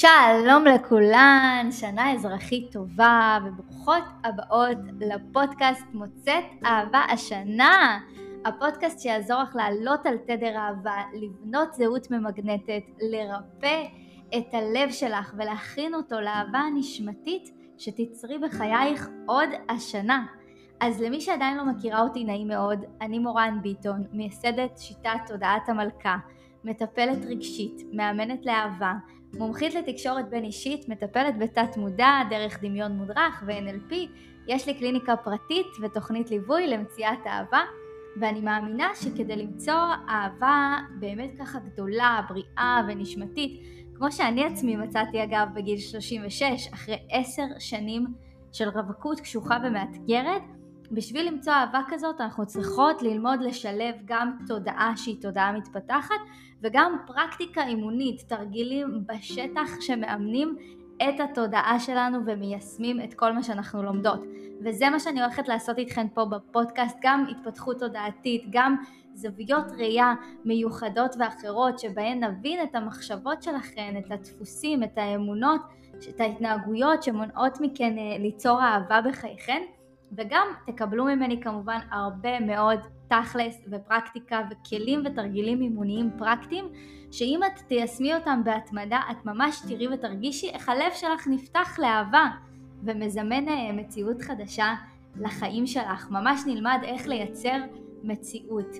שלום לכולן, שנה אזרחית טובה וברוכות הבאות לפודקאסט מוצאת אהבה השנה. הפודקאסט שיעזור לך לעלות על תדר אהבה, לבנות זהות ממגנטת, לרפא את הלב שלך ולהכין אותו לאהבה הנשמתית שתצרי בחייך עוד השנה. אז למי שעדיין לא מכירה אותי נעים מאוד, אני מורן ביטון, מייסדת שיטת תודעת המלכה, מטפלת רגשית, מאמנת לאהבה, מומחית לתקשורת בין אישית, מטפלת בתת מודע דרך דמיון מודרך ו-NLP, יש לי קליניקה פרטית ותוכנית ליווי למציאת אהבה, ואני מאמינה שכדי למצוא אהבה באמת ככה גדולה, בריאה ונשמתית, כמו שאני עצמי מצאתי אגב בגיל 36, אחרי עשר שנים של רווקות קשוחה ומאתגרת, בשביל למצוא אהבה כזאת אנחנו צריכות ללמוד לשלב גם תודעה שהיא תודעה מתפתחת וגם פרקטיקה אימונית, תרגילים בשטח שמאמנים את התודעה שלנו ומיישמים את כל מה שאנחנו לומדות. וזה מה שאני הולכת לעשות איתכן פה בפודקאסט, גם התפתחות תודעתית, גם זוויות ראייה מיוחדות ואחרות שבהן נבין את המחשבות שלכן, את הדפוסים, את האמונות, את ההתנהגויות שמונעות מכן אה, ליצור אהבה בחייכן. וגם תקבלו ממני כמובן הרבה מאוד תכלס ופרקטיקה וכלים ותרגילים אימוניים פרקטיים שאם את תיישמי אותם בהתמדה את ממש תראי ותרגישי איך הלב שלך נפתח לאהבה ומזמן אה, מציאות חדשה לחיים שלך. ממש נלמד איך לייצר מציאות.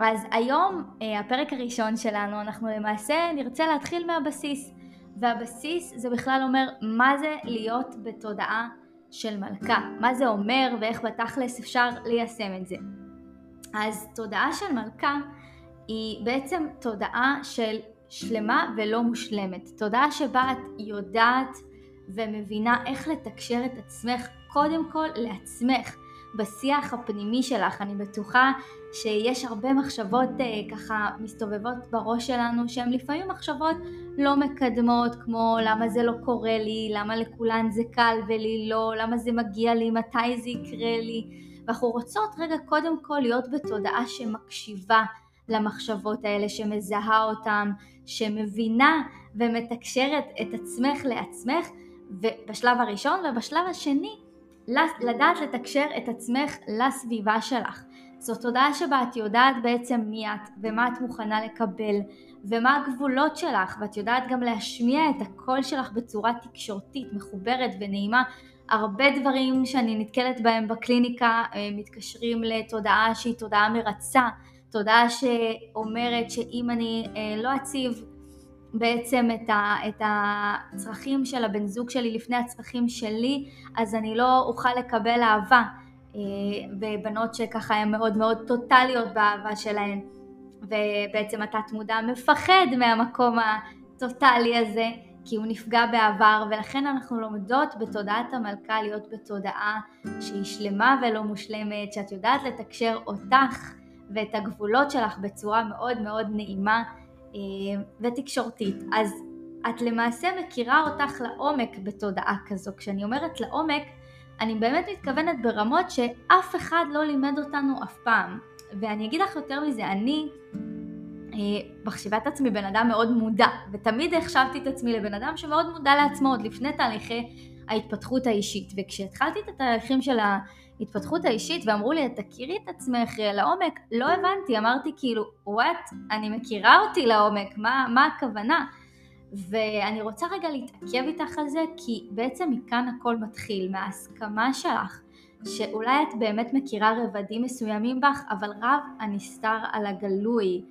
אז היום אה, הפרק הראשון שלנו אנחנו למעשה נרצה להתחיל מהבסיס והבסיס זה בכלל אומר מה זה להיות בתודעה של מלכה, מה זה אומר ואיך בתכלס אפשר ליישם את זה. אז תודעה של מלכה היא בעצם תודעה של שלמה ולא מושלמת, תודעה שבה את יודעת ומבינה איך לתקשר את עצמך קודם כל לעצמך בשיח הפנימי שלך. אני בטוחה שיש הרבה מחשבות אה, ככה מסתובבות בראש שלנו שהן לפעמים מחשבות לא מקדמות כמו למה זה לא קורה לי, למה לכולן זה קל ולי לא, למה זה מגיע לי, מתי זה יקרה לי ואנחנו רוצות רגע קודם כל להיות בתודעה שמקשיבה למחשבות האלה, שמזהה אותן, שמבינה ומתקשרת את עצמך לעצמך בשלב הראשון ובשלב השני לדעת לתקשר את עצמך לסביבה שלך. זו תודעה שבה את יודעת בעצם מי את ומה את מוכנה לקבל ומה הגבולות שלך ואת יודעת גם להשמיע את הקול שלך בצורה תקשורתית, מחוברת ונעימה. הרבה דברים שאני נתקלת בהם בקליניקה אה, מתקשרים לתודעה שהיא תודעה מרצה, תודעה שאומרת שאם אני אה, לא אציב בעצם את, ה, את הצרכים של הבן זוג שלי לפני הצרכים שלי, אז אני לא אוכל לקבל אהבה. אה, ובנות שככה הן מאוד מאוד טוטליות באהבה שלהן, ובעצם התת מודע מפחד מהמקום הטוטלי הזה, כי הוא נפגע בעבר, ולכן אנחנו לומדות בתודעת המלכה להיות בתודעה שהיא שלמה ולא מושלמת, שאת יודעת לתקשר אותך ואת הגבולות שלך בצורה מאוד מאוד נעימה אה, ותקשורתית. אז את למעשה מכירה אותך לעומק בתודעה כזו. כשאני אומרת לעומק, אני באמת מתכוונת ברמות שאף אחד לא לימד אותנו אף פעם. ואני אגיד לך יותר מזה, אני אה, מחשיבה את עצמי בן אדם מאוד מודע, ותמיד החשבתי את עצמי לבן אדם שמאוד מודע לעצמו עוד לפני תהליכי ההתפתחות האישית. וכשהתחלתי את התהליכים של ההתפתחות האישית ואמרו לי, תכירי את עצמך אה, לעומק, לא הבנתי, אמרתי כאילו, וואט, אני מכירה אותי לעומק, מה, מה הכוונה? ואני רוצה רגע להתעכב איתך על זה, כי בעצם מכאן הכל מתחיל, מההסכמה שלך, שאולי את באמת מכירה רבדים מסוימים בך, אבל רב הנסתר על הגלוי.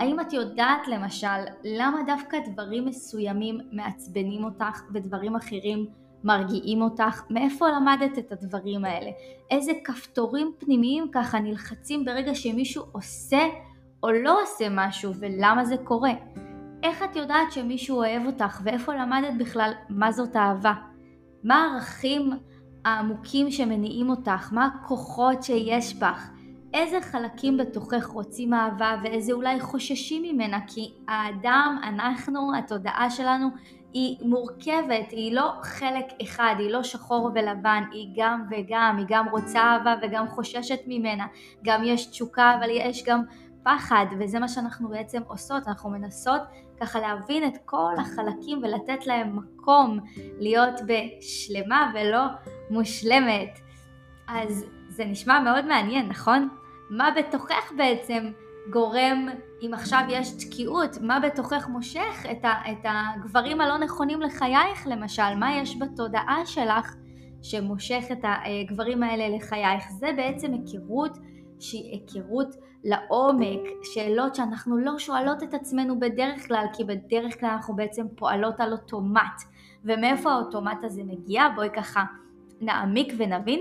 האם את יודעת למשל למה דווקא דברים מסוימים מעצבנים אותך ודברים אחרים מרגיעים אותך? מאיפה למדת את הדברים האלה? איזה כפתורים פנימיים ככה נלחצים ברגע שמישהו עושה או לא עושה משהו ולמה זה קורה? איך את יודעת שמישהו אוהב אותך? ואיפה למדת בכלל מה זאת אהבה? מה הערכים העמוקים שמניעים אותך? מה הכוחות שיש בך? איזה חלקים בתוכך רוצים אהבה? ואיזה אולי חוששים ממנה? כי האדם, אנחנו, התודעה שלנו היא מורכבת, היא לא חלק אחד, היא לא שחור ולבן, היא גם וגם, היא גם רוצה אהבה וגם חוששת ממנה, גם יש תשוקה אבל יש גם פחד, וזה מה שאנחנו בעצם עושות, אנחנו מנסות ככה להבין את כל החלקים ולתת להם מקום להיות בשלמה ולא מושלמת. אז זה נשמע מאוד מעניין, נכון? מה בתוכך בעצם גורם, אם עכשיו יש תקיעות, מה בתוכך מושך את, ה, את הגברים הלא נכונים לחייך למשל? מה יש בתודעה שלך שמושך את הגברים האלה לחייך? זה בעצם היכרות שהיא היכרות לעומק, שאלות שאנחנו לא שואלות את עצמנו בדרך כלל, כי בדרך כלל אנחנו בעצם פועלות על אוטומט. ומאיפה האוטומט הזה מגיע? בואי ככה נעמיק ונבין.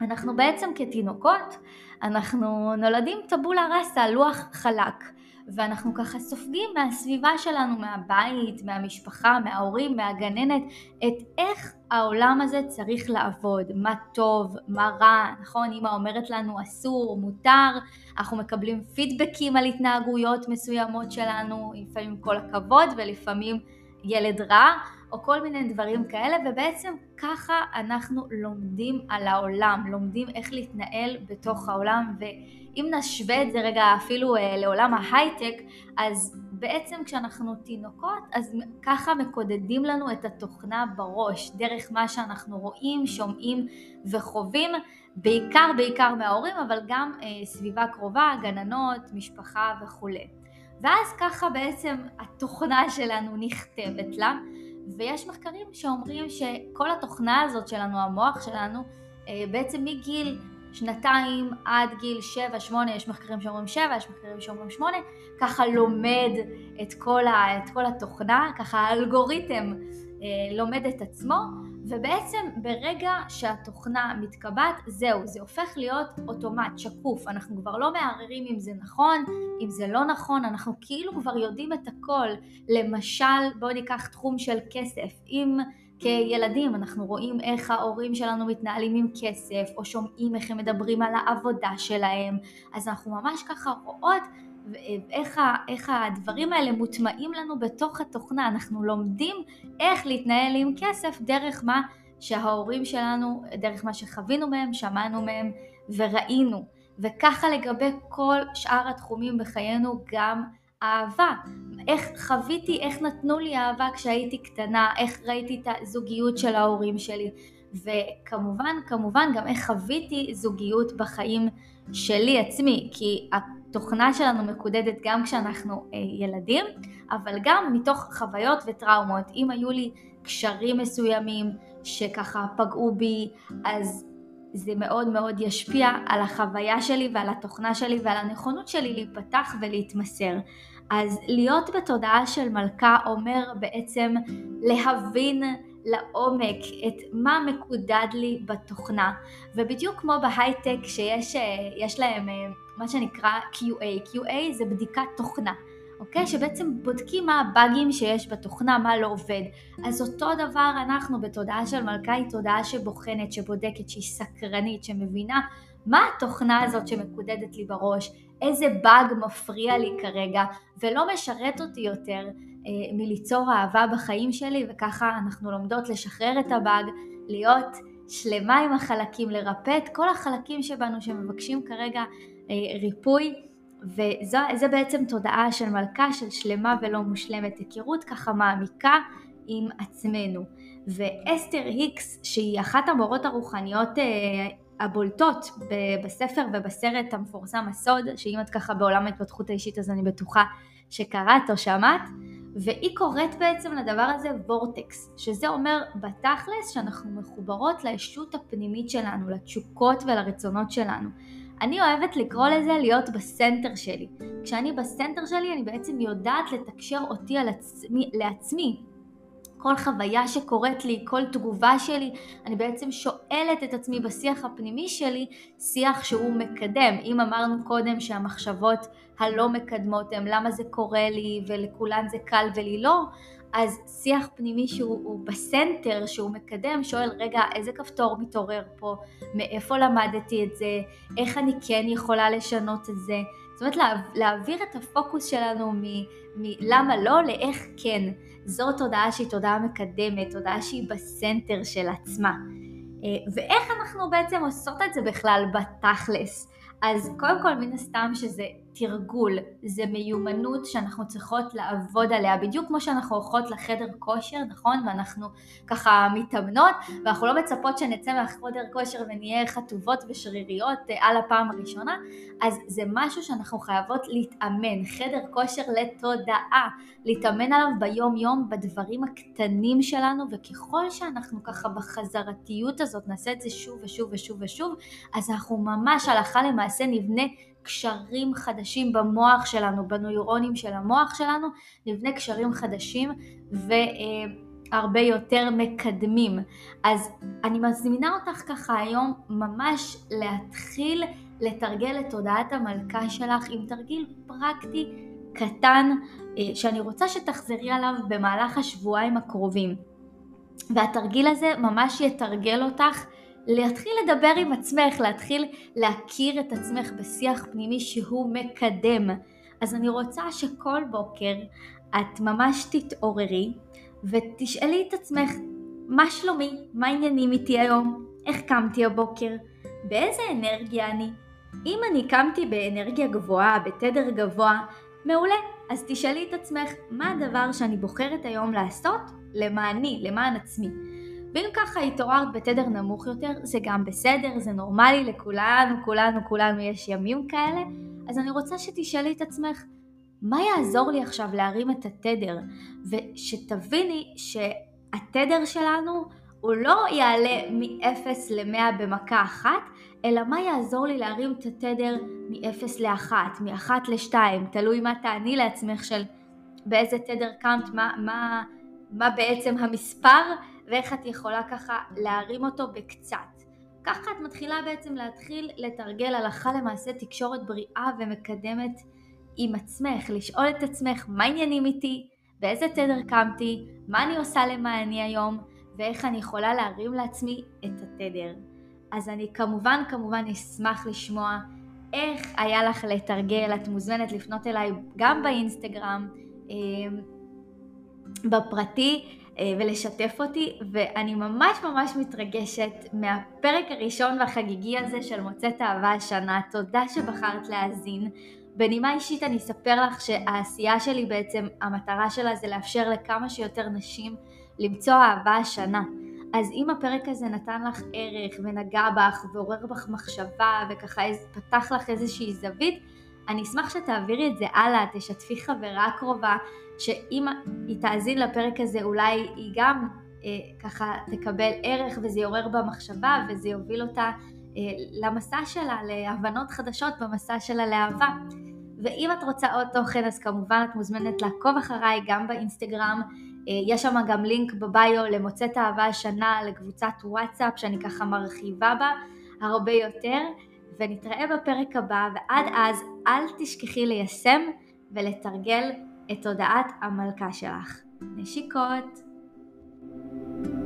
אנחנו בעצם כתינוקות, אנחנו נולדים טבולה ראסה, לוח חלק. ואנחנו ככה סופגים מהסביבה שלנו, מהבית, מהמשפחה, מההורים, מהגננת, את איך העולם הזה צריך לעבוד, מה טוב, מה רע, נכון? אמא אומרת לנו אסור, מותר, אנחנו מקבלים פידבקים על התנהגויות מסוימות שלנו, לפעמים כל הכבוד ולפעמים ילד רע, או כל מיני דברים כאלה, ובעצם ככה אנחנו לומדים על העולם, לומדים איך להתנהל בתוך העולם, ואם נשווה את זה רגע אפילו אה, לעולם ההייטק, אז בעצם כשאנחנו תינוקות, אז ככה מקודדים לנו את התוכנה בראש, דרך מה שאנחנו רואים, שומעים וחווים, בעיקר בעיקר מההורים, אבל גם אה, סביבה קרובה, גננות, משפחה וכולי. ואז ככה בעצם התוכנה שלנו נכתבת לה. ויש מחקרים שאומרים שכל התוכנה הזאת שלנו, המוח שלנו, אה, בעצם מגיל שנתיים עד גיל שבע, שמונה, יש מחקרים שאומרים שבע, יש מחקרים שאומרים שמונה, ככה לומד את כל, ה, את כל התוכנה, ככה האלגוריתם אה, לומד את עצמו, ובעצם ברגע שהתוכנה מתקבעת, זהו, זה הופך להיות אוטומט, שקוף. אנחנו כבר לא מערערים אם זה נכון, אם זה לא נכון, אנחנו כאילו כבר יודעים את הכל. למשל, בואו ניקח תחום של כסף. אם כילדים אנחנו רואים איך ההורים שלנו מתנהלים עם כסף, או שומעים איך הם מדברים על העבודה שלהם, אז אנחנו ממש ככה רואות ואיך איך הדברים האלה מוטמעים לנו בתוך התוכנה, אנחנו לומדים איך להתנהל עם כסף דרך מה שההורים שלנו, דרך מה שחווינו מהם, שמענו מהם וראינו. וככה לגבי כל שאר התחומים בחיינו גם אהבה. איך חוויתי, איך נתנו לי אהבה כשהייתי קטנה, איך ראיתי את הזוגיות של ההורים שלי. וכמובן, כמובן גם איך חוויתי זוגיות בחיים שלי עצמי, כי התוכנה שלנו מקודדת גם כשאנחנו אה, ילדים, אבל גם מתוך חוויות וטראומות. אם היו לי קשרים מסוימים שככה פגעו בי, אז זה מאוד מאוד ישפיע על החוויה שלי ועל התוכנה שלי ועל הנכונות שלי להיפתח ולהתמסר. אז להיות בתודעה של מלכה אומר בעצם להבין לעומק את מה מקודד לי בתוכנה. ובדיוק כמו בהייטק שיש אה, להם אה, מה שנקרא QA, QA זה בדיקת תוכנה. אוקיי? שבעצם בודקים מה הבאגים שיש בתוכנה, מה לא עובד. אז אותו דבר אנחנו בתודעה של מלכה היא תודעה שבוחנת, שבודקת, שהיא סקרנית, שמבינה מה התוכנה הזאת שמקודדת לי בראש, איזה באג מפריע לי כרגע, ולא משרת אותי יותר אה, מליצור אהבה בחיים שלי, וככה אנחנו לומדות לשחרר את הבאג, להיות שלמה עם החלקים, לרפא את כל החלקים שבנו שמבקשים כרגע ריפוי. וזה בעצם תודעה של מלכה של שלמה ולא מושלמת, היכרות ככה מעמיקה עם עצמנו. ואסתר היקס, שהיא אחת המורות הרוחניות אה, הבולטות בספר ובסרט המפורסם הסוד, שאם את ככה בעולם ההתפתחות האישית אז אני בטוחה שקראת או שמעת, והיא קוראת בעצם לדבר הזה וורטקס, שזה אומר בתכלס שאנחנו מחוברות לישות הפנימית שלנו, לתשוקות ולרצונות שלנו. אני אוהבת לקרוא לזה להיות בסנטר שלי. כשאני בסנטר שלי אני בעצם יודעת לתקשר אותי על עצמי, לעצמי. כל חוויה שקורית לי, כל תגובה שלי, אני בעצם שואלת את עצמי בשיח הפנימי שלי, שיח שהוא מקדם. אם אמרנו קודם שהמחשבות הלא מקדמות הם למה זה קורה לי ולכולן זה קל ולי לא, אז שיח פנימי שהוא בסנטר, שהוא מקדם, שואל רגע איזה כפתור מתעורר פה, מאיפה למדתי את זה, איך אני כן יכולה לשנות את זה. זאת אומרת לה, להעביר את הפוקוס שלנו מלמה לא לאיך כן. זו תודעה שהיא תודעה מקדמת, תודעה שהיא בסנטר של עצמה. אה, ואיך אנחנו בעצם עושות את זה בכלל בתכלס? אז קודם כל מן הסתם שזה תרגול, זה מיומנות שאנחנו צריכות לעבוד עליה, בדיוק כמו שאנחנו הולכות לחדר כושר, נכון? ואנחנו ככה מתאמנות, ואנחנו לא מצפות שנצא מהחדר כושר ונהיה חטובות ושריריות אה, על הפעם הראשונה, אז זה משהו שאנחנו חייבות להתאמן, חדר כושר לתודעה, להתאמן עליו ביום יום בדברים הקטנים שלנו, וככל שאנחנו ככה בחזרתיות הזאת נעשה את זה שוב ושוב ושוב ושוב, אז אנחנו ממש הלכה למעשה נבנה קשרים חדשים במוח שלנו, בנוירונים של המוח שלנו, נבנה קשרים חדשים והרבה יותר מקדמים. אז אני מזמינה אותך ככה היום ממש להתחיל לתרגל את תודעת המלכה שלך עם תרגיל פרקטי קטן אה, שאני רוצה שתחזרי עליו במהלך השבועיים הקרובים. והתרגיל הזה ממש יתרגל אותך להתחיל לדבר עם עצמך, להתחיל להכיר את עצמך בשיח פנימי שהוא מקדם. אז אני רוצה שכל בוקר את ממש תתעוררי ותשאלי את עצמך מה שלומי, מה העניינים איתי היום, איך קמתי הבוקר, באיזה אנרגיה אני. אם אני קמתי באנרגיה גבוהה, בתדר גבוה, מעולה. אז תשאלי את עצמך מה הדבר שאני בוחרת היום לעשות למעני, למען עצמי. ואם ככה התעוררת בתדר נמוך יותר, זה גם בסדר, זה נורמלי לכולנו, כולנו, כולנו יש ימים כאלה, אז אני רוצה שתשאלי את עצמך, מה יעזור לי עכשיו להרים את התדר? ושתביני שהתדר שלנו הוא לא יעלה מ-0 ל-100 במכה אחת, אלא מה יעזור לי להרים את התדר מ-0 ל-1, מ-1 ל-2, תלוי מה תעני לעצמך של באיזה תדר קמת, מה, מה, מה בעצם המספר ואיך את יכולה ככה להרים אותו בקצת. ככה את מתחילה בעצם להתחיל לתרגל הלכה למעשה תקשורת בריאה ומקדמת עם עצמך, לשאול את עצמך מה עניינים איתי, באיזה תדר קמתי, מה אני עושה למעני היום, ואיך אני יכולה להרים לעצמי את התדר. אז אני כמובן כמובן אשמח לשמוע איך היה לך לתרגל, את מוזמנת לפנות אליי גם באינסטגרם, אה, בפרטי, ולשתף אותי, ואני ממש ממש מתרגשת מהפרק הראשון והחגיגי הזה של מוצאת אהבה השנה. תודה שבחרת להאזין. בנימה אישית אני אספר לך שהעשייה שלי בעצם, המטרה שלה זה לאפשר לכמה שיותר נשים למצוא אהבה השנה. אז אם הפרק הזה נתן לך ערך ונגע בך ועורר בך מחשבה וככה פתח לך איזושהי זווית, אני אשמח שתעבירי את זה הלאה, תשתפי חברה קרובה, שאם היא תאזין לפרק הזה אולי היא גם אה, ככה תקבל ערך וזה יעורר בה מחשבה וזה יוביל אותה אה, למסע שלה, להבנות חדשות במסע שלה לאהבה. ואם את רוצה עוד תוכן אז כמובן את מוזמנת לעקוב אחריי גם באינסטגרם, אה, יש שם גם לינק בביו למוצאת אהבה השנה לקבוצת וואטסאפ שאני ככה מרחיבה בה הרבה יותר. ונתראה בפרק הבא, ועד אז אל תשכחי ליישם ולתרגל את תודעת המלכה שלך. נשיקות! thank you